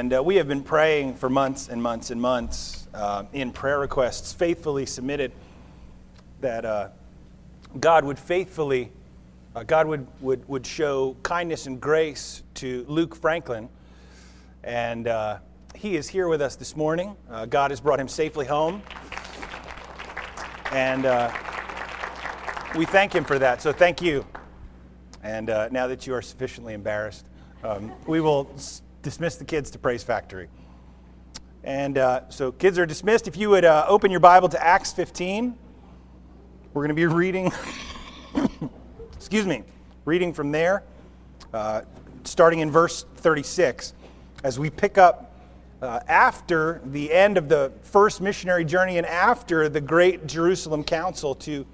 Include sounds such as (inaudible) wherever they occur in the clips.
And uh, we have been praying for months and months and months uh, in prayer requests, faithfully submitted, that uh, God would faithfully, uh, God would, would, would show kindness and grace to Luke Franklin. And uh, he is here with us this morning. Uh, God has brought him safely home. And we thank him for that. So thank you. And now that you are sufficiently embarrassed, um, we will s- dismiss the kids to Praise Factory. And uh, so, kids are dismissed. If you would uh, open your Bible to Acts 15, we're going to be reading, (coughs) excuse me, reading from there, uh, starting in verse 36, as we pick up uh, after the end of the first missionary journey and after the great Jerusalem Council to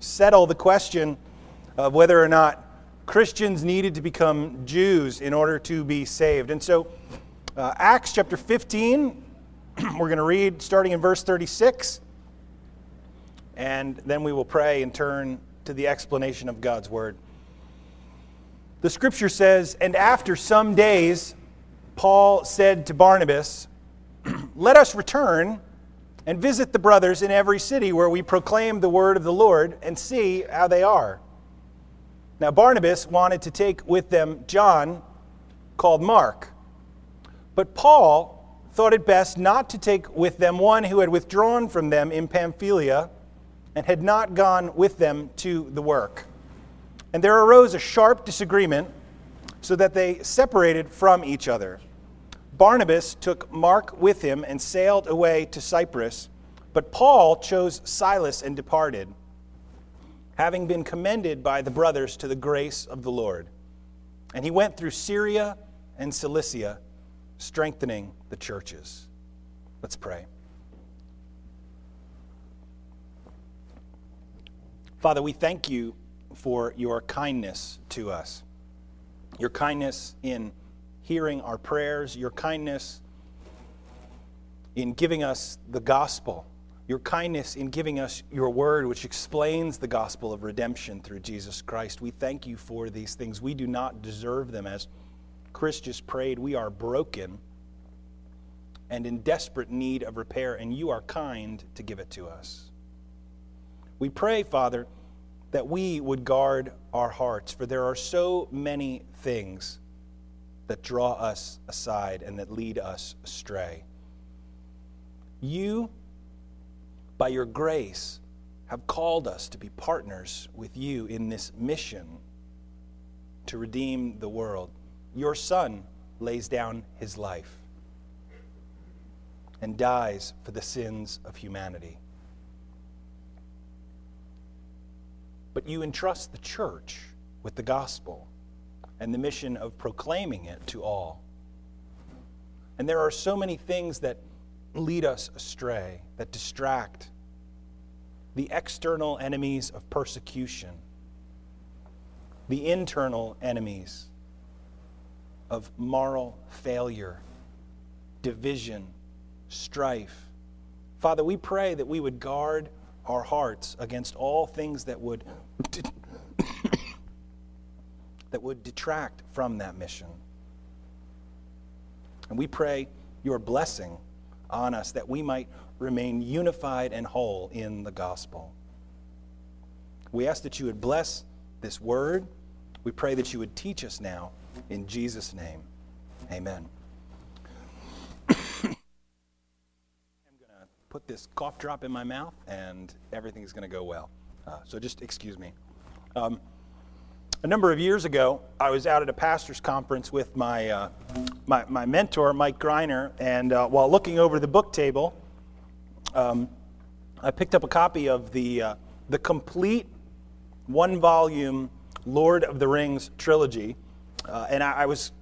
settle the question of whether or not Christians needed to become Jews in order to be saved. And so, uh, Acts chapter 15, (clears throat) we're going to read starting in verse 36, and then we will pray and turn to the explanation of God's word. The scripture says, And after some days, Paul said to Barnabas, (clears throat) Let us return and visit the brothers in every city where we proclaim the word of the Lord and see how they are. Now, Barnabas wanted to take with them John, called Mark. But Paul thought it best not to take with them one who had withdrawn from them in Pamphylia and had not gone with them to the work. And there arose a sharp disagreement, so that they separated from each other. Barnabas took Mark with him and sailed away to Cyprus, but Paul chose Silas and departed having been commended by the brothers to the grace of the Lord. And he went through Syria and Cilicia, strengthening the churches. Let's pray. Father, we thank you for your kindness to us, your kindness in hearing our prayers, your kindness in giving us the gospel your kindness in giving us your word, which explains the gospel of redemption through Jesus Christ. We thank you for these things. We do not deserve them. As Chris just prayed, we are broken and in desperate need of repair, and you are kind to give it to us. We pray, Father, that we would guard our hearts, for there are so many things that draw us aside and that lead us astray. You by your grace, have called us to be partners with you in this mission to redeem the world. Your Son lays down his life and dies for the sins of humanity. But you entrust the church with the gospel and the mission of proclaiming it to all. And there are so many things that lead us astray, that distract the external enemies of persecution, the internal enemies of moral failure, division, strife. Father, we pray that we would guard our hearts against all things that would (coughs) that would detract from that mission. And we pray your blessing on us that we might remain unified and whole in the gospel. We ask that you would bless this word. We pray that you would teach us now. In Jesus' name, amen. (coughs) I'm going to put this cough drop in my mouth, and everything's going to go well. Uh, so just excuse me. Um, a number of years ago, I was out at a pastor's conference with my, uh, my, my, mentor, Mike Greiner, and uh, while looking over the book table, um, I picked up a copy of the, uh, the complete one volume Lord of the Rings trilogy, uh, and I, I was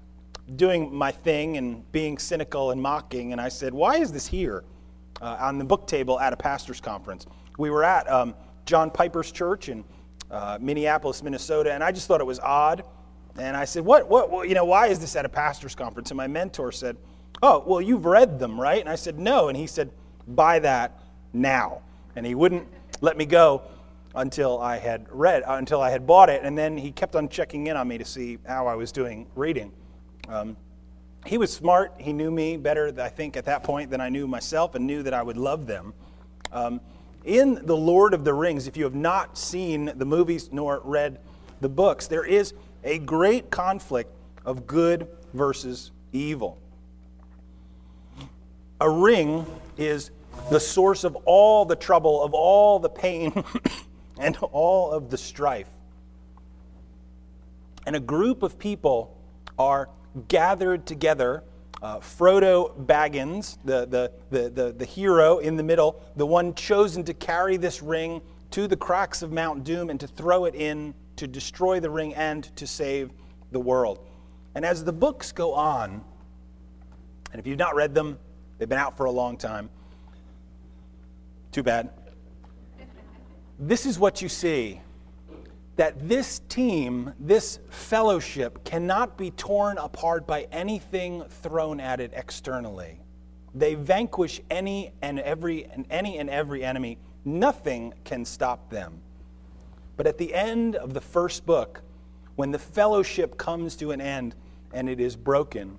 doing my thing and being cynical and mocking, and I said, Why is this here uh, on the book table at a pastor's conference? We were at um, John Piper's church, and uh, Minneapolis, Minnesota, and I just thought it was odd. And I said, what, what, you know, why is this at a pastor's conference? And my mentor said, oh, well, you've read them, right? And I said, no. And he said, buy that now. And he wouldn't let me go until I had read, uh, until I had bought it. And then he kept on checking in on me to see how I was doing reading. Um, he was smart. He knew me better, I think, at that point than I knew myself and knew that I would love them. Um, in The Lord of the Rings, if you have not seen the movies nor read the books, there is a great conflict of good versus evil. A ring is the source of all the trouble, of all the pain, (coughs) and all of the strife. And a group of people are gathered together. Uh, Frodo Baggins, the, the, the, the, the hero in the middle, the one chosen to carry this ring to the cracks of Mount Doom and to throw it in to destroy the ring and to save the world. And as the books go on, and if you've not read them, they've been out for a long time. Too bad. This is what you see that this team, this fellowship, cannot be torn apart by anything thrown at it externally. They vanquish any and every and any and every enemy. Nothing can stop them. But at the end of the first book, when the fellowship comes to an end and it is broken,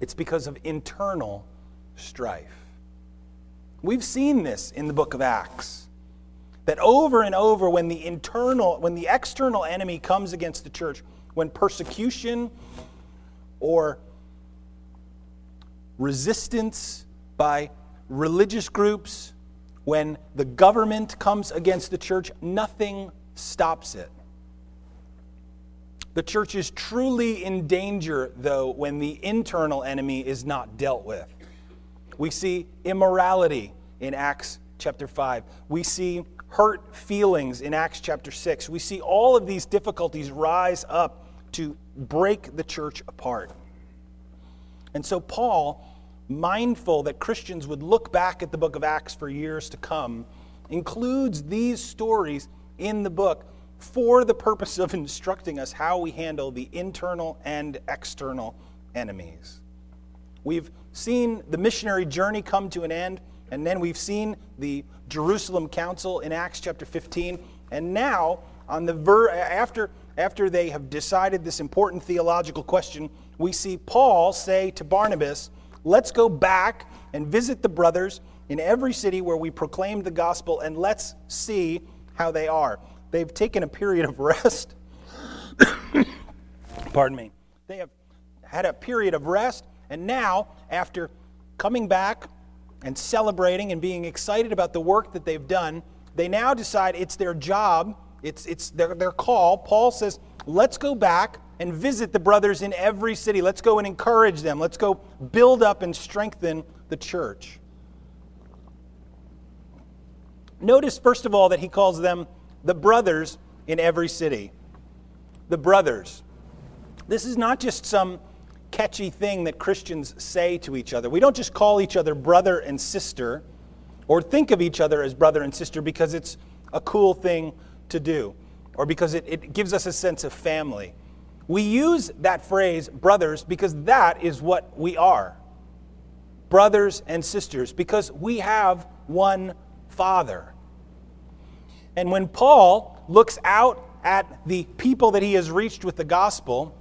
it's because of internal strife. We've seen this in the book of Acts that over and over when the internal when the external enemy comes against the church when persecution or resistance by religious groups when the government comes against the church nothing stops it. The church is truly in danger though when the internal enemy is not dealt with. We see immorality in acts chapter 5 we see hurt feelings in Acts chapter 6. We see all of these difficulties rise up to break the church apart. And so, Paul, mindful that Christians would look back at the book of Acts for years to come, includes these stories in the book for the purpose of (laughs) instructing us how we handle the internal and external enemies. We've seen the missionary journey come to an end. And then we've seen the Jerusalem Council in Acts chapter 15. And now, on the ver- after, after they have decided this important theological question, we see Paul say to Barnabas, Let's go back and visit the brothers in every city where we proclaimed the gospel, and let's see how they are. They've taken a period of rest. (coughs) Pardon me. They have had a period of rest, and now, after coming back and celebrating and being excited about the work that they've done, they now decide it's their job, it's, it's their, their call. Paul says, let's go back and visit the brothers in every city. Let's go and encourage them. Let's go build up and strengthen the church. Notice, first of all, that he calls them the brothers in every city. The brothers. This is not just some catchy thing that Christians say to each other. We don't just call each other brother and sister or think of each other as brother and sister because it's a cool thing to do or because it, it gives us a sense of family. We use that phrase, brothers, because that is what we are brothers and sisters, because we have one Father. And when Paul looks out at the people that he has reached with the gospel,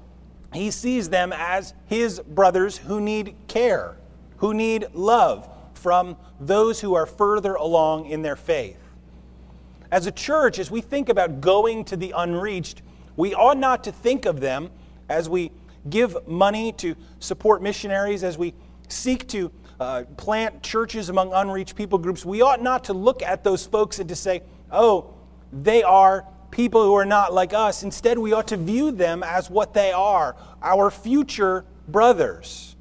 he sees them as his brothers who need care, who need love from those who are further along in their faith. As a church, as we think about going to the unreached, we ought not to think of them as we give money to support missionaries, as we seek to uh, plant churches among unreached people groups. We ought not to look at those folks and to say, oh, they are people who are not like us. Instead, we ought to view them as what they are our future brothers.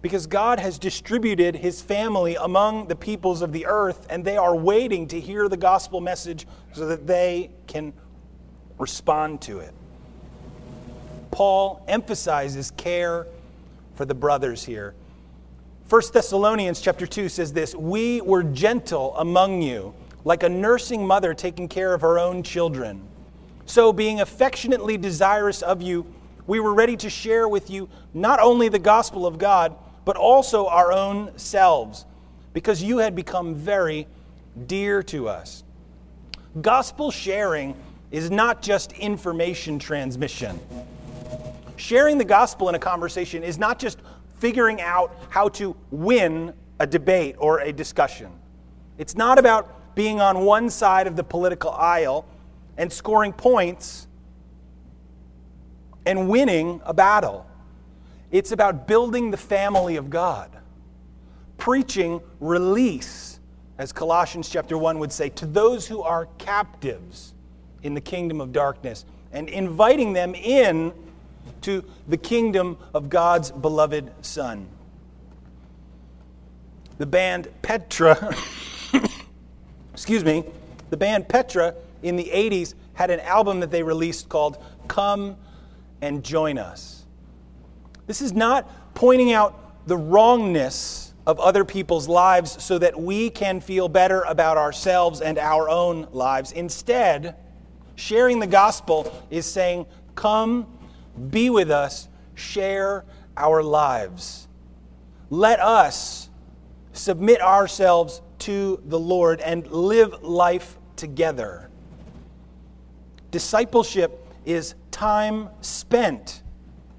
Because God has distributed his family among the peoples of the earth, and they are waiting to hear the gospel message so that they can respond to it. Paul emphasizes care for the brothers here. 1 Thessalonians chapter 2 says this, "We were gentle among you, like a nursing mother taking care of her own children. So, being affectionately desirous of you, we were ready to share with you not only the gospel of God, but also our own selves, because you had become very dear to us. Gospel sharing is not just information transmission. sharing the gospel in a conversation is not just figuring out how to win a debate or a discussion. It's not about being on one side of the political aisle and scoring points and winning a battle. It's about building the family of God, preaching release, as Colossians chapter 1 would say, to those who are captives in the kingdom of darkness and inviting them in to the kingdom of God's beloved Son. The band Petra, (laughs) excuse me, the band Petra in the 80s had an album that they released called Come and Join Us. This is not pointing out the wrongness of other people's lives so that we can feel better about ourselves and our own lives. Instead, sharing the gospel is saying, Come, be with us, share our lives. Let us submit ourselves to the Lord and live life together. Discipleship is time spent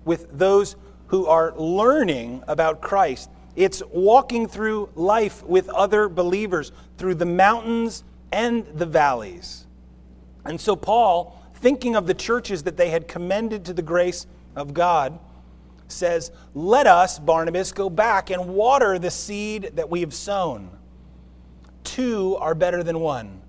with those who are learning about Christ. It's walking through life with other believers through the mountains and the valleys. And so, Paul, thinking of the churches that they had commended to the grace of God, says, Let us, Barnabas, go back and water the seed that we have sown. Two are better than one.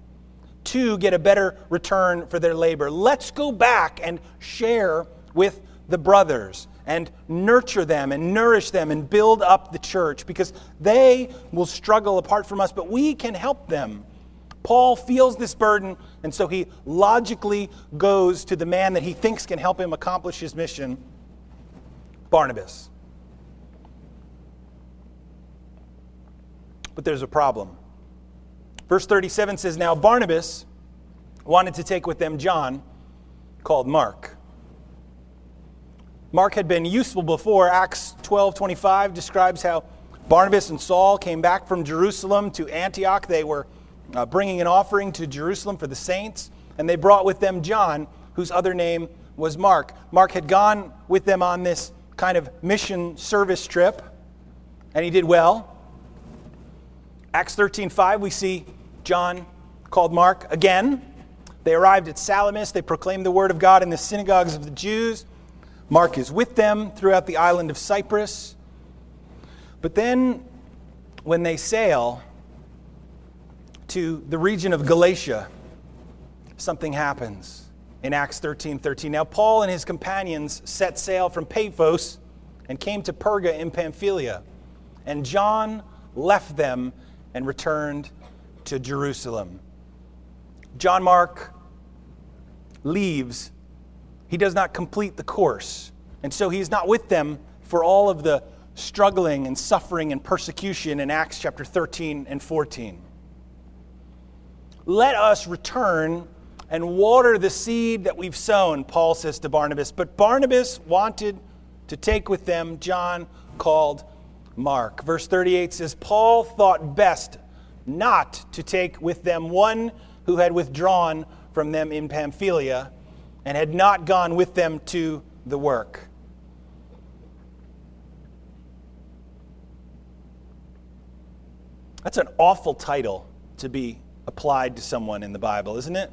Two get a better return for their labor. Let's go back and share with the brothers and nurture them and nourish them and build up the church because they will struggle apart from us, but we can help them. Paul feels this burden, and so he logically goes to the man that he thinks can help him accomplish his mission Barnabas. But there's a problem. Verse 37 says Now Barnabas wanted to take with them John, called Mark. Mark had been useful before. Acts 12 25 describes how Barnabas and Saul came back from Jerusalem to Antioch. They were uh, bringing an offering to Jerusalem for the saints, and they brought with them John, whose other name was Mark. Mark had gone with them on this kind of mission service trip, and he did well. Acts 13:5 we see John called Mark again. They arrived at Salamis, they proclaimed the word of God in the synagogues of the Jews. Mark is with them throughout the island of Cyprus. But then when they sail, to the region of Galatia, something happens in Acts 13 13. Now, Paul and his companions set sail from Paphos and came to Perga in Pamphylia, and John left them and returned to Jerusalem. John Mark leaves. He does not complete the course, and so he's not with them for all of the struggling and suffering and persecution in Acts chapter 13 and 14 let us return and water the seed that we've sown, Paul says to Barnabas. But Barnabas wanted to take with them John called Mark. Verse 38 says, Paul thought best not to take with them one who had withdrawn from them in Pamphylia and had not gone with them to the work. That's an awful title to be applied to someone in the Bible, isn't it?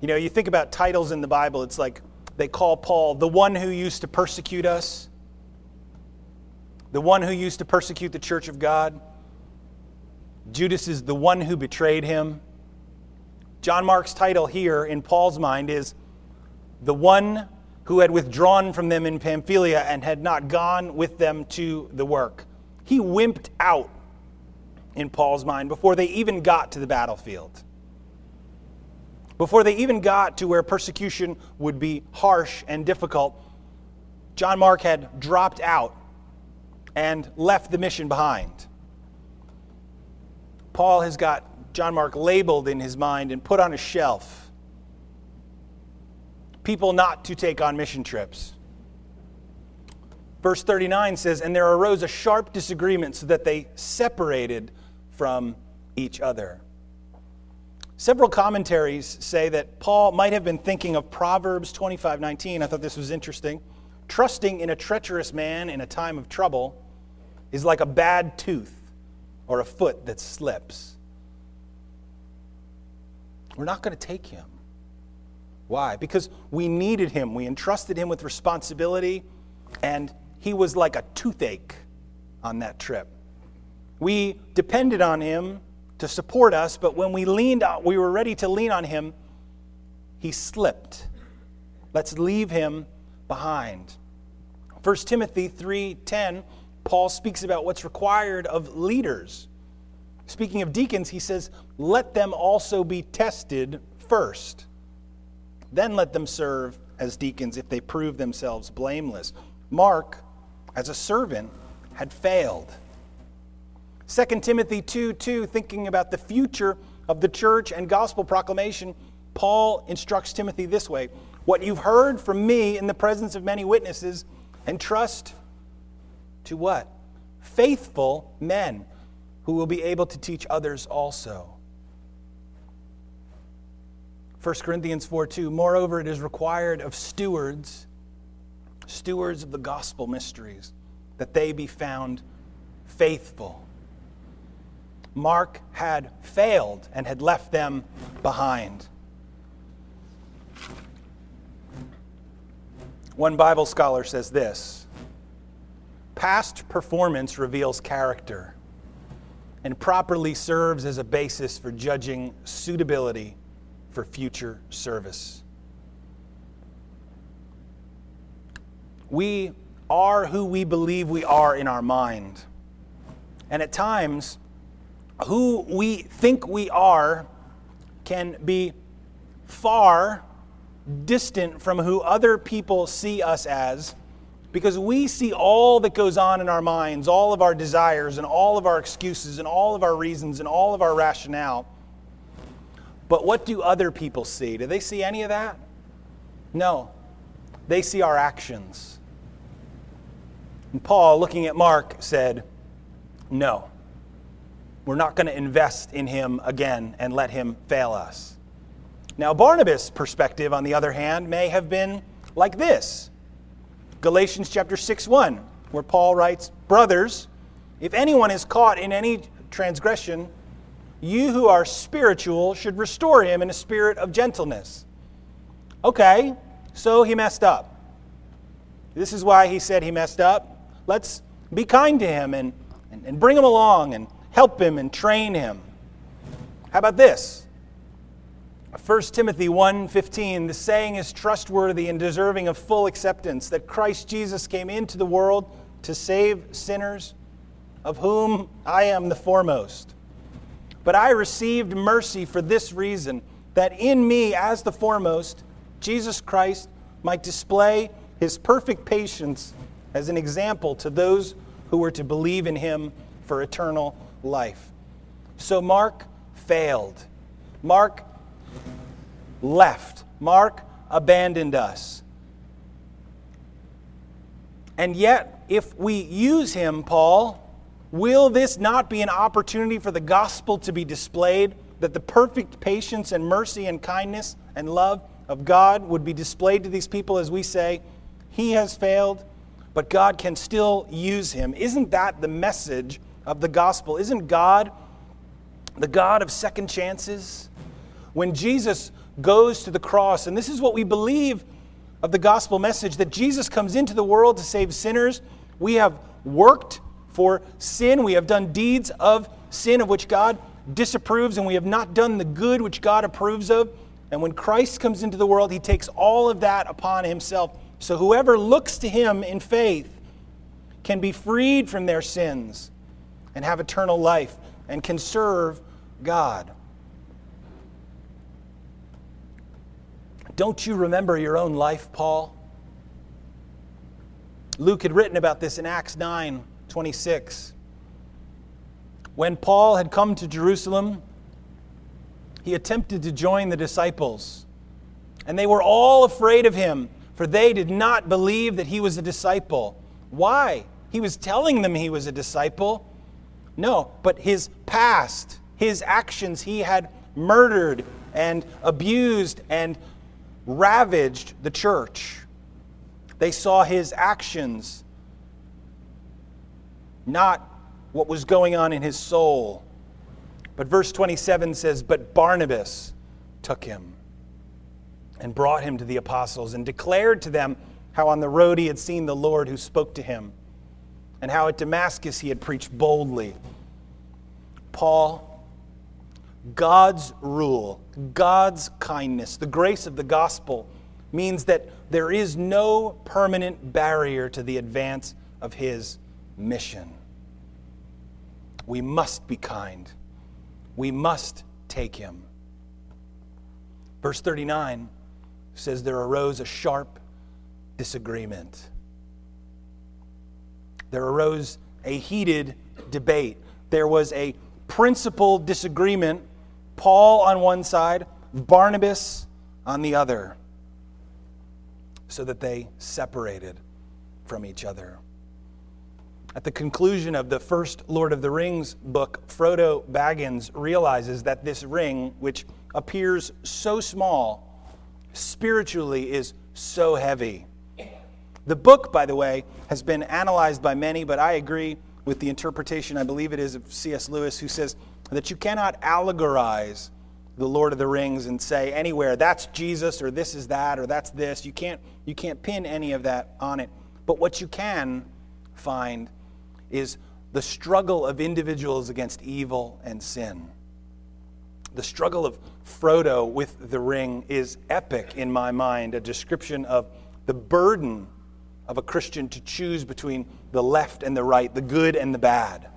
You know, you think about titles in the Bible, it's like they call Paul the one who used to persecute us, the one who used to persecute the church of God. Judas is the one who betrayed him. John Mark's title here in Paul's mind is the one who had withdrawn from them in Pamphylia and had not gone with them to the work. He wimped out in Paul's mind before they even got to the battlefield. Before they even got to where persecution would be harsh and difficult, John Mark had dropped out and left the mission behind. Paul has got John Mark labeled in his mind and put on a shelf. People not to take on mission trips. Verse 39 says, And there arose a sharp disagreement so that they separated from each other. Several commentaries say that Paul might have been thinking of Proverbs 25:19. I thought this was interesting. Trusting in a treacherous man in a time of trouble is like a bad tooth or a foot that slips. We're not going to take him. Why? Because we needed him. We entrusted him with responsibility, and he was like a toothache on that trip. We depended on him to support us, but when we leaned on, we were ready to lean on him, he slipped. Let's leave him behind. 1 Timothy 3:10, Paul speaks about what's required of leaders. Speaking of deacons, he says, "Let them also be tested first. Then let them serve as deacons if they prove themselves blameless." Mark, as a servant, had failed. 2 Timothy 2 2, thinking about the future of the church and gospel proclamation, Paul instructs Timothy this way What you've heard from me in the presence of many witnesses, entrust to what? Faithful men who will be able to teach others also. 1 Corinthians 4 2, moreover, it is required of stewards, stewards of the gospel mysteries, that they be found faithful. Mark had failed and had left them behind. One Bible scholar says this Past performance reveals character and properly serves as a basis for judging suitability for future service. We are who we believe we are in our mind. And at times, who we think we are can be far distant from who other people see us as because we see all that goes on in our minds, all of our desires, and all of our excuses, and all of our reasons, and all of our rationale. But what do other people see? Do they see any of that? No. They see our actions. And Paul, looking at Mark, said, No. We're not going to invest in him again and let him fail us. Now, Barnabas' perspective, on the other hand, may have been like this Galatians chapter 6 1, where Paul writes, Brothers, if anyone is caught in any transgression, you who are spiritual should restore him in a spirit of gentleness. Okay, so he messed up. This is why he said he messed up. Let's be kind to him and, and, and bring him along and help him and train him. How about this? 1 Timothy 1:15 the saying is trustworthy and deserving of full acceptance that Christ Jesus came into the world to save sinners of whom I am the foremost. But I received mercy for this reason that in me as the foremost Jesus Christ might display his perfect patience as an example to those who were to believe in him for eternal life. So Mark failed. Mark left. Mark abandoned us. And yet, if we use him, Paul, will this not be an opportunity for the gospel to be displayed? That the perfect patience and mercy and kindness and love of God would be displayed to these people as we say, He has failed, but God can still use him. Isn't that the message of the gospel? Isn't God the God of second chances? When Jesus goes to the cross, and this is what we believe of the gospel message that Jesus comes into the world to save sinners. We have worked for sin, we have done deeds of sin of which God disapproves, and we have not done the good which God approves of. And when Christ comes into the world, he takes all of that upon himself. So whoever looks to him in faith can be freed from their sins and have eternal life and can serve God. Don't you remember your own life, Paul? Luke had written about this in Acts 9 26. When Paul had come to Jerusalem, he attempted to join the disciples, and they were all afraid of him, for they did not believe that he was a disciple. Why? He was telling them he was a disciple. No, but his past, his actions, he had murdered and abused and ravaged the church. They saw his actions, not what was going on in his soul. But verse 27 says, But Barnabas took him and brought him to the apostles and declared to them how on the road he had seen the Lord who spoke to him, and how at Damascus he had preached boldly. Paul, God's rule, God's kindness, the grace of the gospel means that there is no permanent barrier to the advance of his mission. We must be kind. We must take him. Verse 39 says there arose a sharp disagreement. There arose a heated debate. There was a principal disagreement. Paul on one side, Barnabas on the other, so that they separated from each other. At the conclusion of the first Lord of the Rings book, Frodo Baggins realizes that this ring, which appears so small, spiritually is so heavy. The book, by the way, has been analyzed by many, but I agree with the interpretation, I believe it is of C.S. Lewis, who says that you cannot allegorize the Lord of the Rings and say anywhere that's Jesus or this is that or that's this. You can't, you can't pin any of that on it. But what you can find is the struggle of individuals against evil and sin. The struggle of Frodo with the ring is epic in my mind, a description of the burden of a Christian to choose between the left and the right, the good and the bad.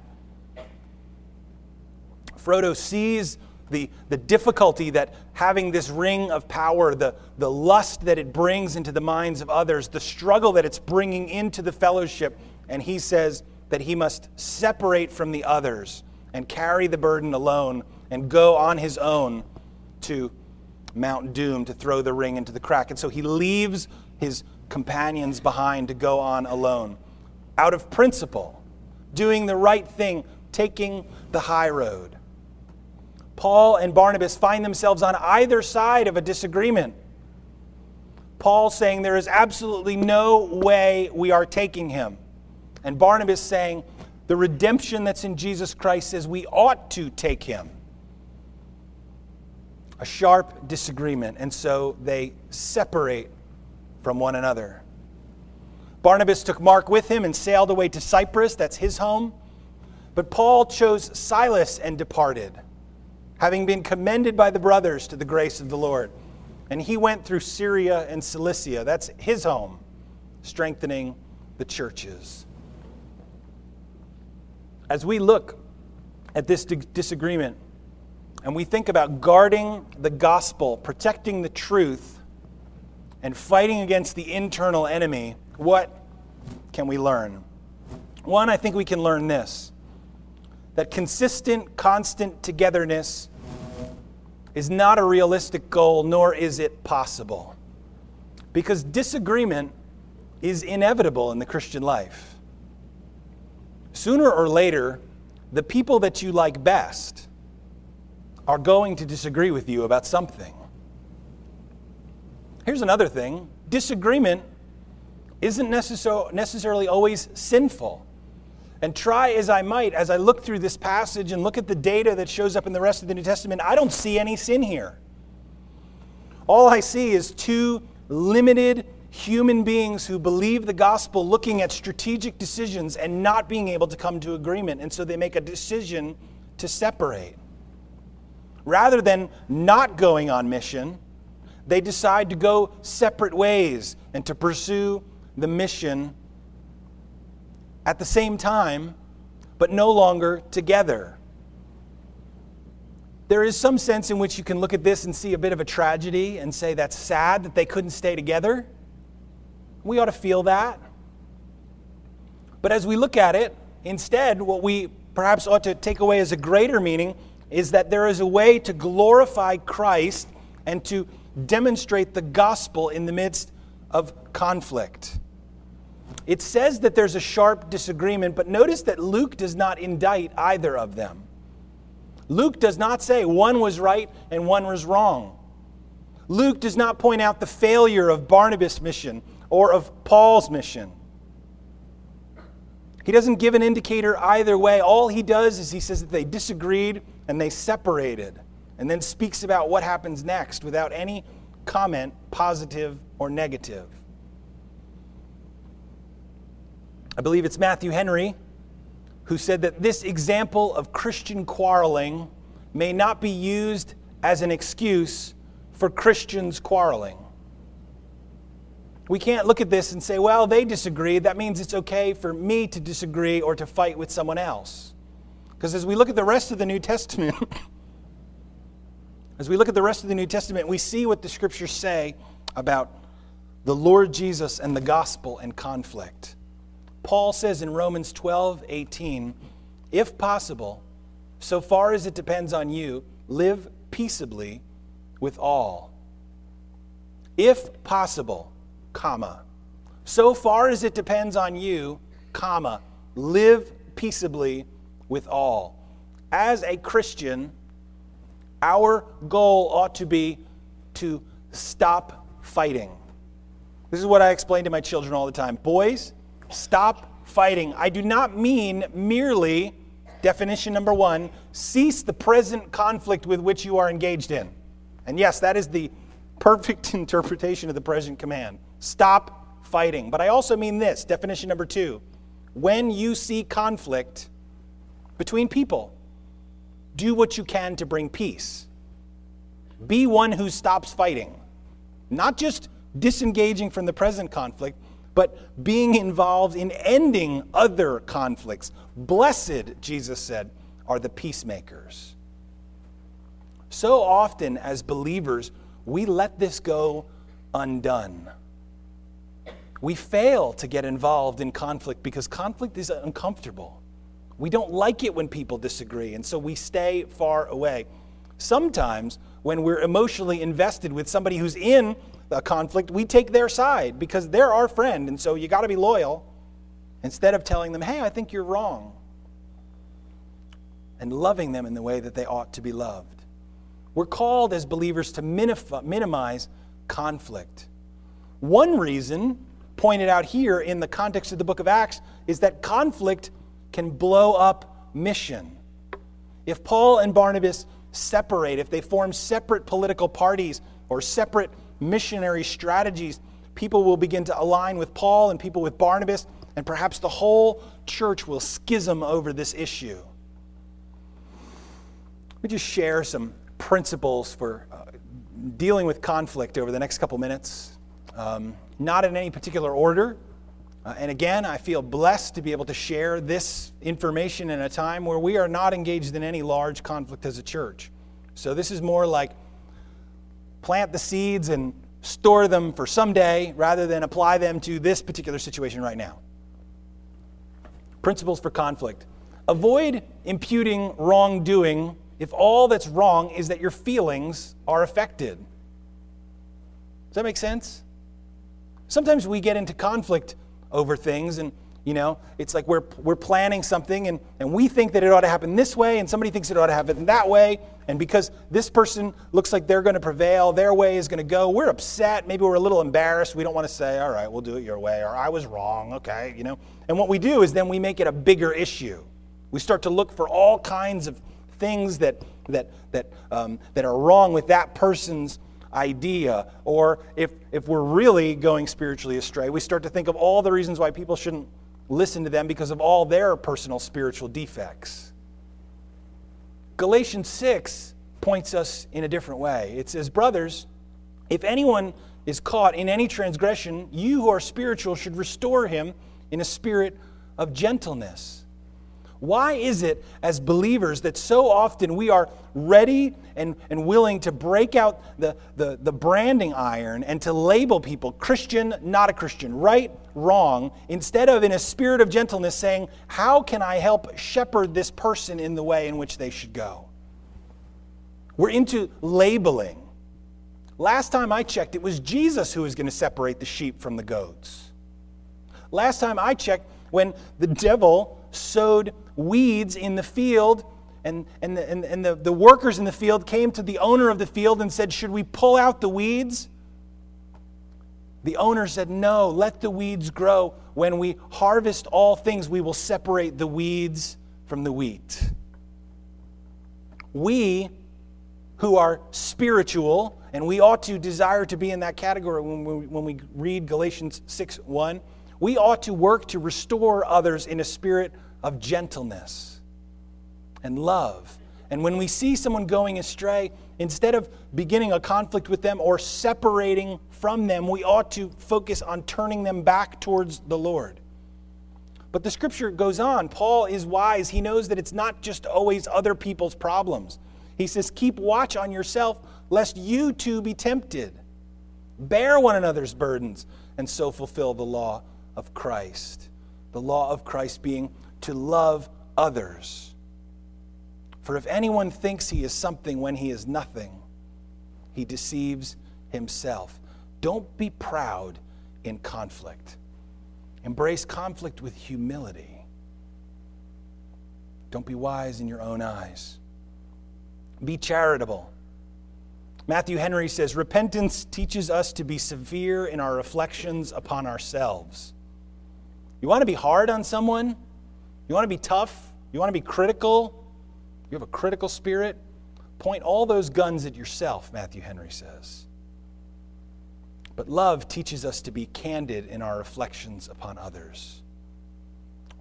Frodo sees the, the difficulty that having this ring of power, the, the lust that it brings into the minds of others, the struggle that it's bringing into the fellowship, and he says that he must separate from the others and carry the burden alone and go on his own to Mount Doom to throw the ring into the crack. And so he leaves his companions behind to go on alone. Out of principle, doing the right thing, taking the high road. Paul and Barnabas find themselves on either side of a disagreement. Paul saying there is absolutely no way we are taking him. And Barnabas saying the redemption that's in Jesus Christ says we ought to take him. A sharp disagreement, and so they separate from one another. Barnabas took Mark with him and sailed away to Cyprus, that's his home. But Paul chose Silas and departed, having been commended by the brothers to the grace of the Lord. And he went through Syria and Cilicia, that's his home, strengthening the churches. As we look at this disagreement and we think about guarding the gospel, protecting the truth, and fighting against the internal enemy, what can we learn? One, I think we can learn this that consistent, constant togetherness is not a realistic goal, nor is it possible. Because disagreement is inevitable in the Christian life. Sooner or later, the people that you like best are going to disagree with you about something. Here's another thing disagreement isn't necessarily always sinful. And try as I might, as I look through this passage and look at the data that shows up in the rest of the New Testament, I don't see any sin here. All I see is two limited human beings who believe the gospel looking at strategic decisions and not being able to come to agreement. And so they make a decision to separate. Rather than not going on mission, they decide to go separate ways and to pursue the mission at the same time, but no longer together. There is some sense in which you can look at this and see a bit of a tragedy and say that's sad that they couldn't stay together. We ought to feel that. But as we look at it, instead, what we perhaps ought to take away as a greater meaning is that there is a way to glorify Christ and to demonstrate the gospel in the midst of conflict. It says that there's a sharp disagreement, but notice that Luke does not indict either of them. Luke does not say one was right and one was wrong. Luke does not point out the failure of Barnabas' mission or of Paul's mission. He doesn't give an indicator either way. All he does is he says that they disagreed and they separated, and then speaks about what happens next without any comment, positive or negative. I believe it's Matthew Henry who said that this example of Christian quarreling may not be used as an excuse for Christians quarreling. We can't look at this and say, well, they disagree. That means it's okay for me to disagree or to fight with someone else. Because as we look at the rest of the New Testament, (laughs) as we look at the rest of the New Testament, we see what the scriptures say about the Lord Jesus and the gospel and conflict. Paul says in Romans 12, 18, if possible, so far as it depends on you, live peaceably with all. If possible, comma. So far as it depends on you, comma, live peaceably with all. As a Christian, our goal ought to be to stop fighting. This is what I explain to my children all the time. Boys, stop fighting. I do not mean merely, definition number one, cease the present conflict with which you are engaged in. And yes, that is the perfect (laughs) interpretation of the present command. Stop fighting. But I also mean this definition number two when you see conflict between people, do what you can to bring peace. Be one who stops fighting, not just disengaging from the present conflict, but being involved in ending other conflicts. Blessed, Jesus said, are the peacemakers. So often, as believers, we let this go undone. We fail to get involved in conflict because conflict is uncomfortable. We don't like it when people disagree, and so we stay far away. Sometimes, when we're emotionally invested with somebody who's in a conflict, we take their side because they're our friend, and so you got to be loyal instead of telling them, hey, I think you're wrong, and loving them in the way that they ought to be loved. We're called as believers to minimize conflict. One reason, pointed out here in the context of the book of Acts, is that conflict can blow up mission. If Paul and Barnabas separate, if they form separate political parties or separate missionary strategies, people will begin to align with Paul and people with Barnabas, and perhaps the whole church will schism over this issue. Let me just share some principles for uh, dealing with conflict over the next couple minutes. Um, not in any particular order, uh, and again, I feel blessed to be able to share this information in a time where we are not engaged in any large conflict as a church. So this is more like plant the seeds and store them for someday rather than apply them to this particular situation right now. Principles for conflict. Avoid imputing wrongdoing if all that's wrong is that your feelings are affected. Does that make sense? Sometimes we get into conflict over things and you know it's like we're, we're planning something and, and we think that it ought to happen this way and somebody thinks it ought to happen that way. And because this person looks like they're going to prevail their way is going to go we're upset. Maybe we're a little embarrassed. We don't want to say all right we'll do it your way or i was wrong. Okay you know? And what we do is then we make it a bigger issue. We start to look for all kinds of things that that that um, that are wrong with that person's idea. Or if, if we're really going spiritually astray, we start to think of all the reasons why people shouldn't listen to them because of all their personal spiritual defects. Galatians 6 points us in a different way. It says, Brothers, if anyone is caught in any transgression, you who are spiritual should restore him in a spirit of gentleness. Why is it, as believers, that so often we are ready and, and willing to break out the, the, the branding iron and to label people Christian, not a Christian, right, wrong, instead of in a spirit of gentleness saying, How can I help shepherd this person in the way in which they should go? We're into labeling. Last time I checked, it was Jesus who was going to separate the sheep from the goats. Last time I checked, when the devil sowed weeds in the field and, and, the, and, and the, the workers in the field came to the owner of the field and said, Should we pull out the weeds? The owner said, No, let the weeds grow. When we harvest all things, we will separate the weeds from the wheat. We who are spiritual, and we ought to desire to be in that category when we, when we read Galatians 6 1, we ought to work to restore others in a spirit of gentleness and love. And when we see someone going astray, instead of beginning a conflict with them or separating from them, we ought to focus on turning them back towards the Lord. But the scripture goes on. Paul is wise. He knows that it's not just always other people's problems. He says, Keep watch on yourself, lest you too be tempted. Bear one another's burdens, and so fulfill the law of Christ. The law of Christ being to love others. For if anyone thinks he is something when he is nothing, he deceives himself. Don't be proud in conflict. Embrace conflict with humility. Don't be wise in your own eyes. Be charitable. Matthew Henry says repentance teaches us to be severe in our reflections upon ourselves. You want to be hard on someone? You want to be tough? You want to be critical? You have a critical spirit? Point all those guns at yourself, Matthew Henry says. But love teaches us to be candid in our reflections upon others.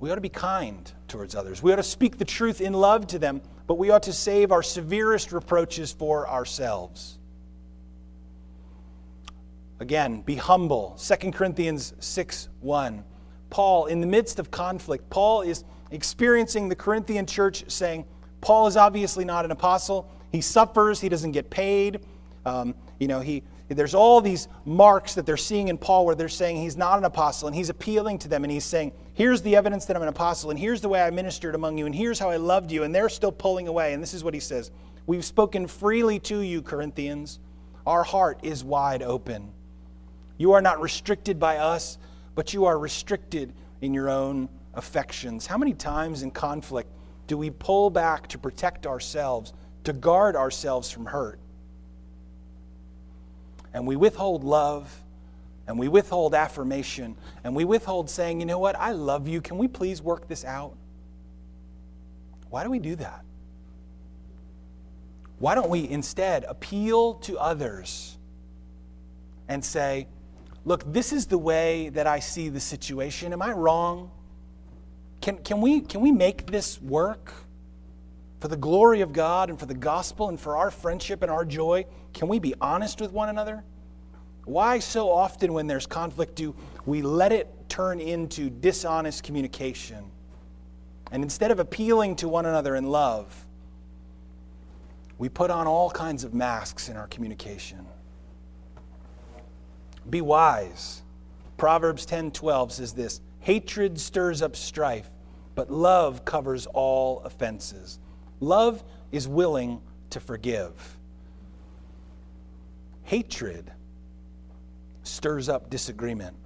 We ought to be kind towards others. We ought to speak the truth in love to them, but we ought to save our severest reproaches for ourselves. Again, be humble. 2 Corinthians 6 1. Paul, in the midst of conflict, Paul is experiencing the Corinthian church saying, Paul is obviously not an apostle. He suffers, he doesn't get paid. Um, you know, he, there's all these marks that they're seeing in Paul where they're saying he's not an apostle, and he's appealing to them, and he's saying, Here's the evidence that I'm an apostle, and here's the way I ministered among you, and here's how I loved you, and they're still pulling away. And this is what he says We've spoken freely to you, Corinthians. Our heart is wide open. You are not restricted by us, but you are restricted in your own affections. How many times in conflict do we pull back to protect ourselves, to guard ourselves from hurt? and we withhold love and we withhold affirmation and we withhold saying, you know what, I love you. Can we please work this out? Why do we do that? Why don't we instead appeal to others and say, look, this is the way that I see the situation. Am I wrong? Can, can, we, can we make this work for the glory of God and for the gospel and for our friendship and our joy? Can we be honest with one another? Why so often when there's conflict do we let it turn into dishonest communication? And instead of appealing to one another in love, we put on all kinds of masks in our communication. Be wise. Proverbs 10:12 says this, hatred stirs up strife, but love covers all offenses. Love is willing to forgive. Hatred stirs up disagreement.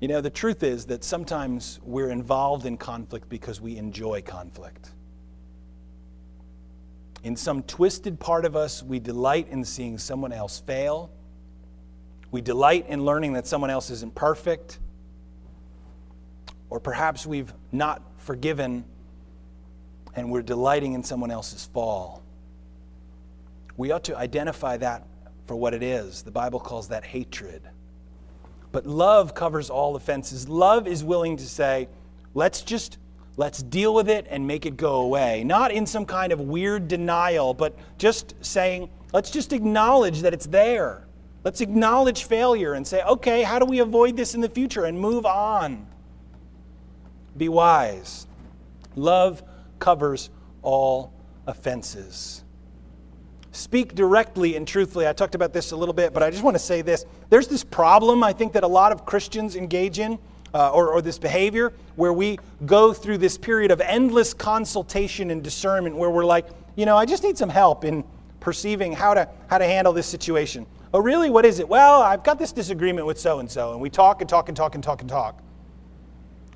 You know, the truth is that sometimes we're involved in conflict because we enjoy conflict. In some twisted part of us, we delight in seeing someone else fail. We delight in learning that someone else isn't perfect. Or perhaps we've not forgiven and we're delighting in someone else's fall. We ought to identify that for what it is. The Bible calls that hatred. But love covers all offenses. Love is willing to say, let's just let's deal with it and make it go away. Not in some kind of weird denial, but just saying, let's just acknowledge that it's there. Let's acknowledge failure and say, okay, how do we avoid this in the future and move on? Be wise. Love covers all offenses. Speak directly and truthfully. I talked about this a little bit, but I just want to say this. There's this problem I think that a lot of Christians engage in, uh, or, or this behavior, where we go through this period of endless consultation and discernment where we're like, you know, I just need some help in perceiving how to, how to handle this situation. Oh, really? What is it? Well, I've got this disagreement with so and so, and we talk and talk and talk and talk and talk.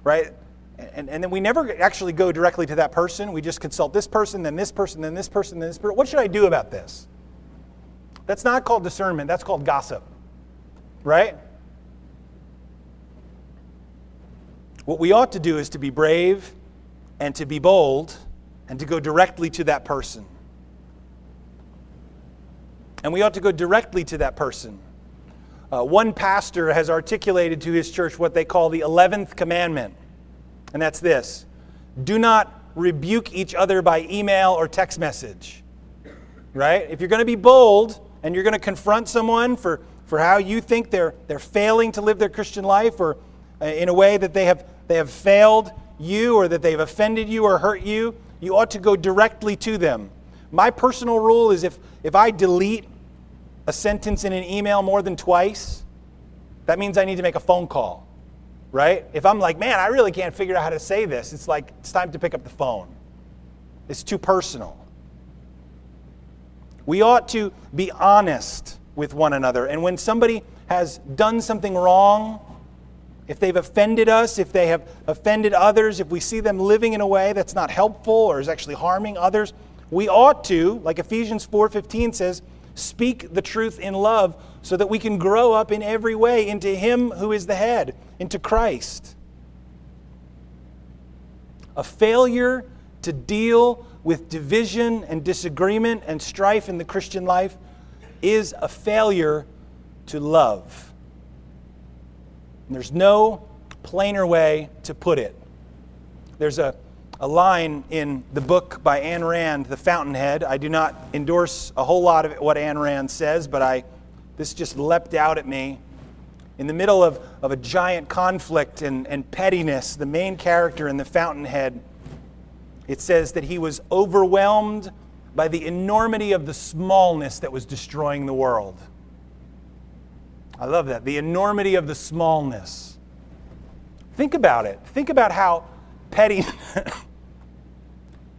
Right? And, and then we never actually go directly to that person. We just consult this person, then this person, then this person, then this person. What should I do about this? That's not called discernment, that's called gossip. Right? What we ought to do is to be brave and to be bold and to go directly to that person. And we ought to go directly to that person. Uh, one pastor has articulated to his church what they call the 11th commandment, and that's this do not rebuke each other by email or text message. Right? If you're going to be bold and you're going to confront someone for, for how you think they're, they're failing to live their Christian life or uh, in a way that they have, they have failed you or that they've offended you or hurt you, you ought to go directly to them. My personal rule is if, if I delete a sentence in an email more than twice, that means I need to make a phone call, right? If I'm like, man, I really can't figure out how to say this, it's like, it's time to pick up the phone. It's too personal. We ought to be honest with one another. And when somebody has done something wrong, if they've offended us, if they have offended others, if we see them living in a way that's not helpful or is actually harming others, we ought to, like Ephesians 4:15 says, speak the truth in love so that we can grow up in every way into Him who is the head, into Christ. A failure to deal with division and disagreement and strife in the Christian life is a failure to love. And there's no plainer way to put it. There's a a line in the book by Ayn Rand, The Fountainhead. I do not endorse a whole lot of what Ayn Rand says, but I, this just leapt out at me. In the middle of, of a giant conflict and, and pettiness, the main character in The Fountainhead, it says that he was overwhelmed by the enormity of the smallness that was destroying the world. I love that. The enormity of the smallness. Think about it. Think about how petty (laughs)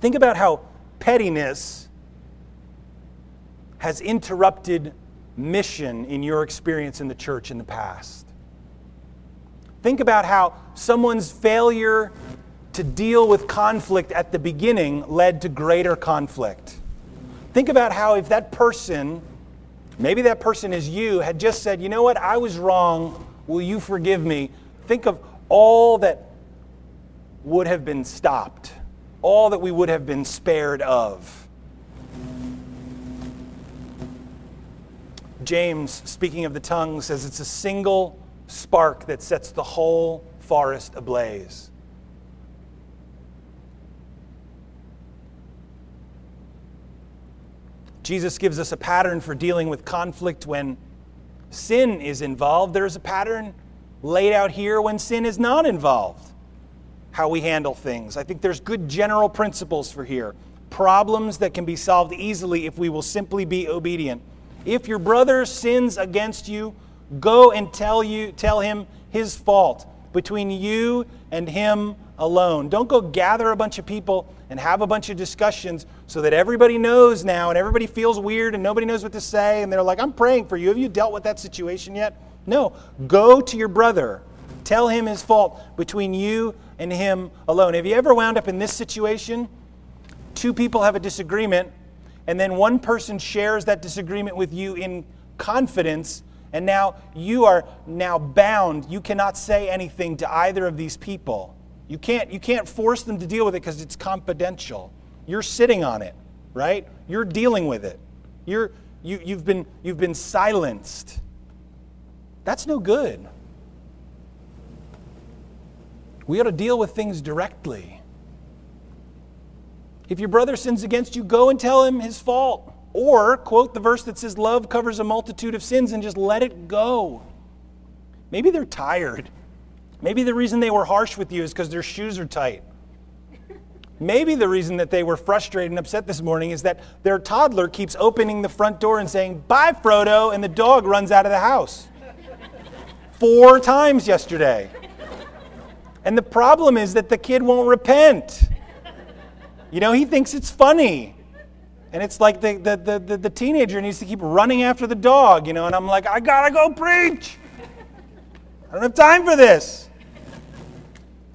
Think about how pettiness has interrupted mission in your experience in the church in the past. Think about how someone's failure to deal with conflict at the beginning led to greater conflict. Think about how if that person, maybe that person is you, had just said, you know what, I was wrong, will you forgive me? Think of all that would have been stopped all that we would have been spared of. James, speaking of the tongue, says it's a single spark that sets the whole forest ablaze. Jesus gives us a pattern for dealing with conflict when sin is involved. There's a pattern laid out here when sin is not involved how we handle things. I think there's good general principles for here. Problems that can be solved easily if we will simply be obedient. If your brother sins against you, go and tell you tell him his fault between you and him alone. Don't go gather a bunch of people and have a bunch of discussions so that everybody knows now and everybody feels weird and nobody knows what to say and they're like, "I'm praying for you. Have you dealt with that situation yet?" No, go to your brother. Tell him his fault between you and him alone. Have you ever wound up in this situation? Two people have a disagreement, and then one person shares that disagreement with you in confidence, and now you are now bound. You cannot say anything to either of these people. You can't, you can't force them to deal with it because it's confidential. You're sitting on it, right? You're dealing with it. You're, you, you've, been, you've been silenced. That's no good. We ought to deal with things directly. If your brother sins against you, go and tell him his fault. Or quote the verse that says, Love covers a multitude of sins, and just let it go. Maybe they're tired. Maybe the reason they were harsh with you is because their shoes are tight. Maybe the reason that they were frustrated and upset this morning is that their toddler keeps opening the front door and saying, Bye, Frodo, and the dog runs out of the house. Four times yesterday. And the problem is that the kid won't repent. You know, he thinks it's funny. And it's like the, the, the, the, teenager needs to keep running after the dog, you know, and I'm like, I gotta go preach. I don't have time for this.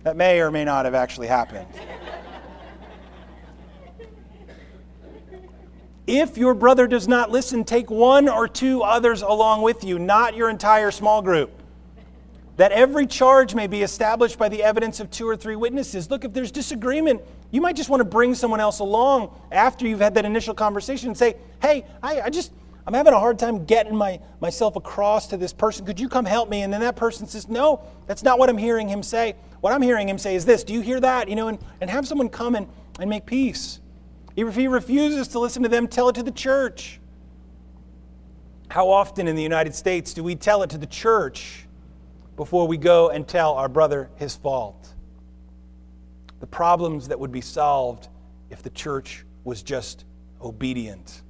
That may or may not have actually happened. if your brother does not listen, take one or two others along with you, not your entire small group. That every charge may be established by the evidence of two or three witnesses. Look, if there's disagreement, you might just want to bring someone else along after you've had that initial conversation and say, hey, I, I just, I'm having a hard time getting my, myself across to this person. Could you come help me? And then that person says, No, that's not what I'm hearing him say. What I'm hearing him say is this Do you hear that? You know, and, and have someone come and, and make peace. If he refuses to listen to them, tell it to the church. How often in the United States do we tell it to the church before we go and tell our brother his fault? The problems that would be solved if the church was just obedient.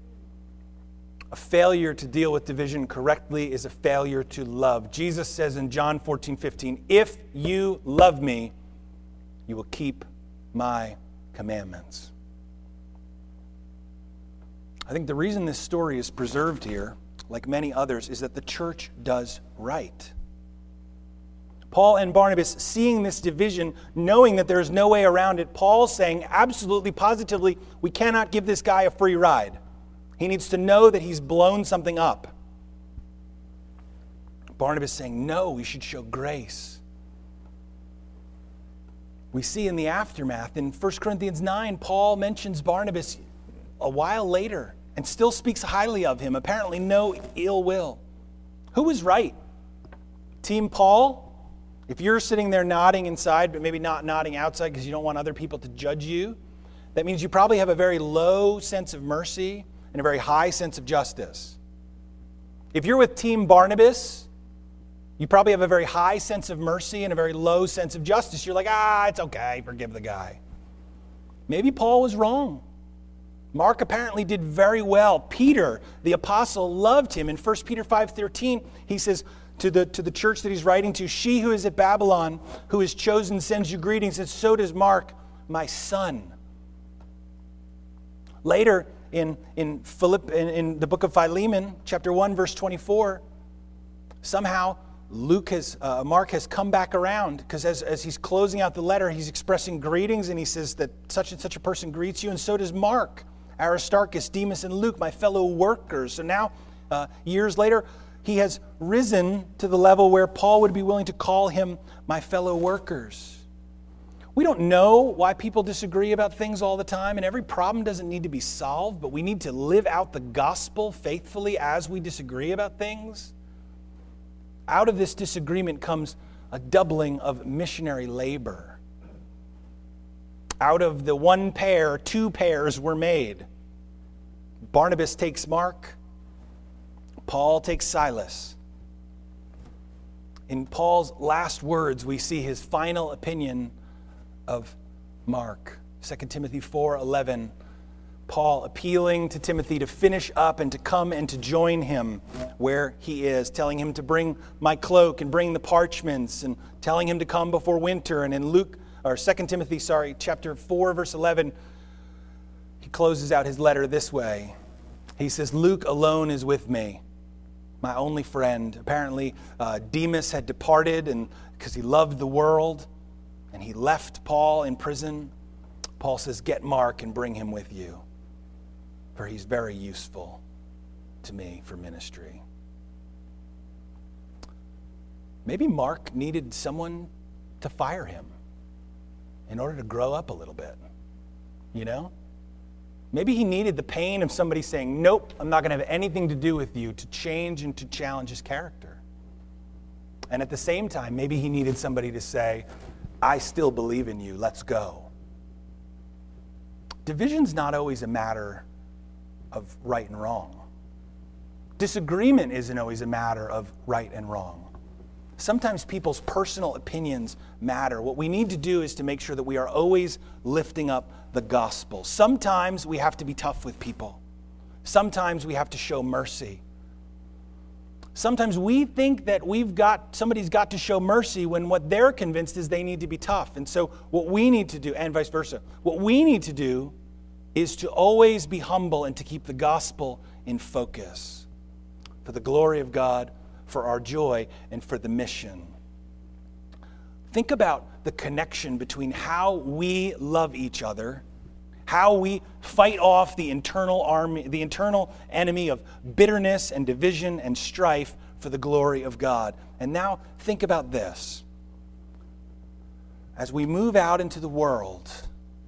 A failure to deal with division correctly is a failure to love. Jesus says in John 14, 15, If you love me, you will keep my commandments. I think the reason this story is preserved here, like many others, is that the church does right. Paul and Barnabas seeing this division, knowing that there is no way around it, Paul saying absolutely positively, we cannot give this guy a free ride. He needs to know that he's blown something up. Barnabas saying, No, we should show grace. We see in the aftermath, in 1 Corinthians 9, Paul mentions Barnabas a while later and still speaks highly of him. Apparently, no ill will. Who was right? Team Paul? If you're sitting there nodding inside, but maybe not nodding outside because you don't want other people to judge you, that means you probably have a very low sense of mercy and a very high sense of justice. If you're with Team Barnabas, you probably have a very high sense of mercy and a very low sense of justice. You're like, ah, it's okay, forgive the guy. Maybe Paul was wrong. Mark apparently did very well. Peter, the apostle, loved him. In 1 Peter 5:13, he says to the, to the church that he's writing to, She who is at Babylon, who is chosen, sends you greetings, and so does Mark, my son. Later, in, in, Philip, in, in the book of Philemon, chapter 1, verse 24, somehow Luke has, uh, Mark has come back around because as, as he's closing out the letter, he's expressing greetings and he says that such and such a person greets you, and so does Mark, Aristarchus, Demas, and Luke, my fellow workers. So now, uh, years later, he has risen to the level where Paul would be willing to call him my fellow workers. We don't know why people disagree about things all the time, and every problem doesn't need to be solved, but we need to live out the gospel faithfully as we disagree about things. Out of this disagreement comes a doubling of missionary labor. Out of the one pair, two pairs were made. Barnabas takes Mark, Paul takes Silas. In Paul's last words, we see his final opinion of Mark. 2 Timothy 4:11 Paul appealing to Timothy to finish up and to come and to join him where he is, telling him to bring my cloak and bring the parchments and telling him to come before winter. And in Luke or 2 Timothy, sorry, chapter 4 verse 11, he closes out his letter this way. He says, "Luke alone is with me, my only friend." Apparently, uh, Demas had departed and because he loved the world and he left Paul in prison, Paul says, Get Mark and bring him with you, for he's very useful to me for ministry. Maybe Mark needed someone to fire him in order to grow up a little bit. You know? Maybe he needed the pain of somebody saying, Nope, I'm not going to have anything to do with you to change and to challenge his character. And at the same time, maybe he needed somebody to say, I still believe in you. Let's go. Division's not always a matter of right and wrong. Disagreement isn't always a matter of right and wrong. Sometimes people's personal opinions matter. What we need to do is to make sure that we are always lifting up the gospel. Sometimes we have to be tough with people. Sometimes we have to show mercy. Sometimes we think that we've got somebody's got to show mercy when what they're convinced is they need to be tough. And so what we need to do and vice versa. What we need to do is to always be humble and to keep the gospel in focus for the glory of God, for our joy and for the mission. think about the connection between how we love each other, how we fight off the internal army, the internal enemy of bitterness and division and strife for the glory of God. And now think about this. As we move out into the world,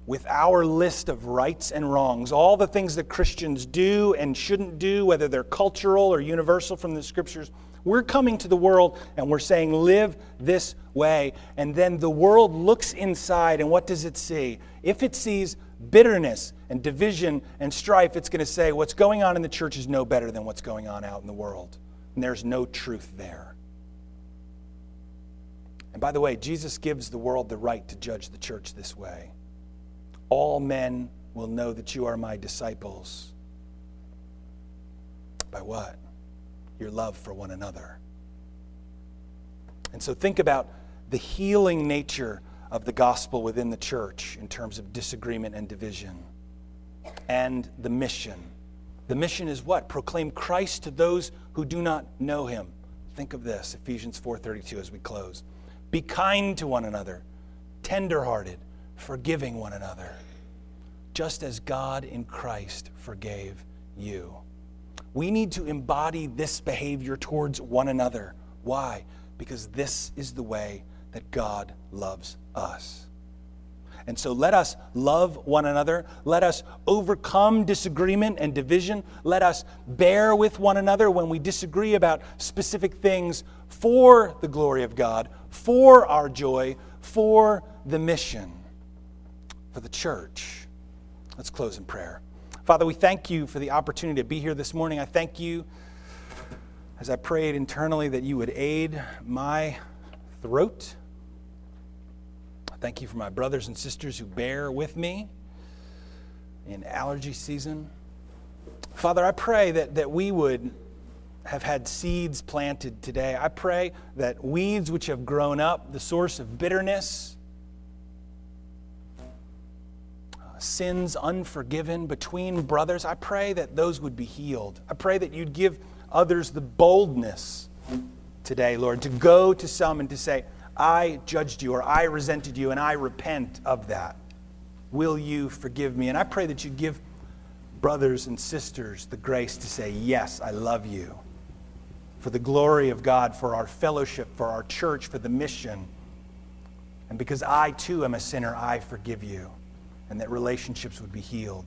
with our list of rights and wrongs, all the things that Christians do and shouldn't do, whether they're cultural or universal from the scriptures, we're coming to the world and we're saying, live this way. And then the world looks inside, and what does it see? If it sees bitterness and division and strife, it's going to say, what's going on in the church is no better than what's going on out in the world. And there's no truth there. And by the way, Jesus gives the world the right to judge the church this way. All men will know that you are my disciples. By what? Your love for one another. And so think about the healing nature of the gospel within the church in terms of disagreement and division. And the mission. The mission is what? Proclaim Christ to those who do not know him. Think of this, Ephesians 4:32 as we close. Be kind to one another, tenderhearted, forgiving one another, just as God in Christ forgave you. We need to embody this behavior towards one another. Why? Because this is the way that God loves us. And so let us love one another. Let us overcome disagreement and division. Let us bear with one another when we disagree about specific things for the glory of God, for our joy, for the mission, for the church. Let's close in prayer. Father, we thank you for the opportunity to be here this morning. I thank you as I prayed internally that you would aid my throat I Thank you for my brothers and sisters who bear with me in allergy season. Father, I pray that, that we would have had seeds planted today. I pray that weeds which have grown up, the source of bitterness, sins unforgiven between brothers, I pray that those would be healed. I pray that you'd give others the boldness today, Lord, to go to some and to say, I judged you or I resented you and I repent of that. Will you forgive me? And I pray that you give brothers and sisters the grace to say, Yes, I love you. For the glory of God, for our fellowship, for our church, for the mission. And because I too am a sinner, I forgive you. And that relationships would be healed.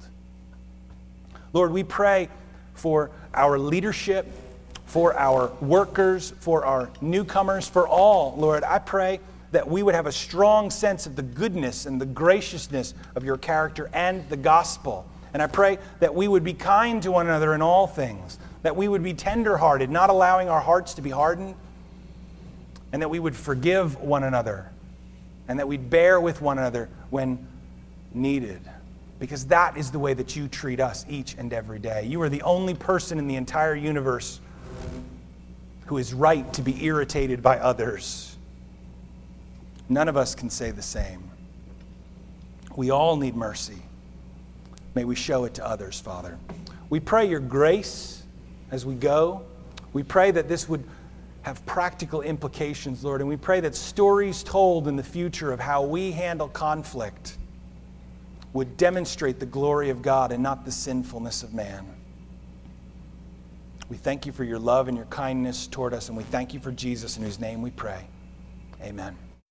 Lord, we pray for our leadership for our workers, for our newcomers, for all, Lord. I pray that we would have a strong sense of the goodness and the graciousness of your character and the gospel. And I pray that we would be kind to one another in all things, that we would be tenderhearted, not allowing our hearts to be hardened, and that we would forgive one another, and that we'd bear with one another when needed. Because that is the way that you treat us each and every day. You are the only person in the entire universe who is right to be irritated by others. None of us can say the same. We all need mercy. May we show it to others, Father. We pray your grace as we go. We pray that this would have practical implications, Lord, and we pray that stories told in the future of how we handle conflict would demonstrate the glory of God and not the sinfulness of man. We thank you for your love and your kindness toward us, and we thank you for Jesus, in whose name we pray. Amen.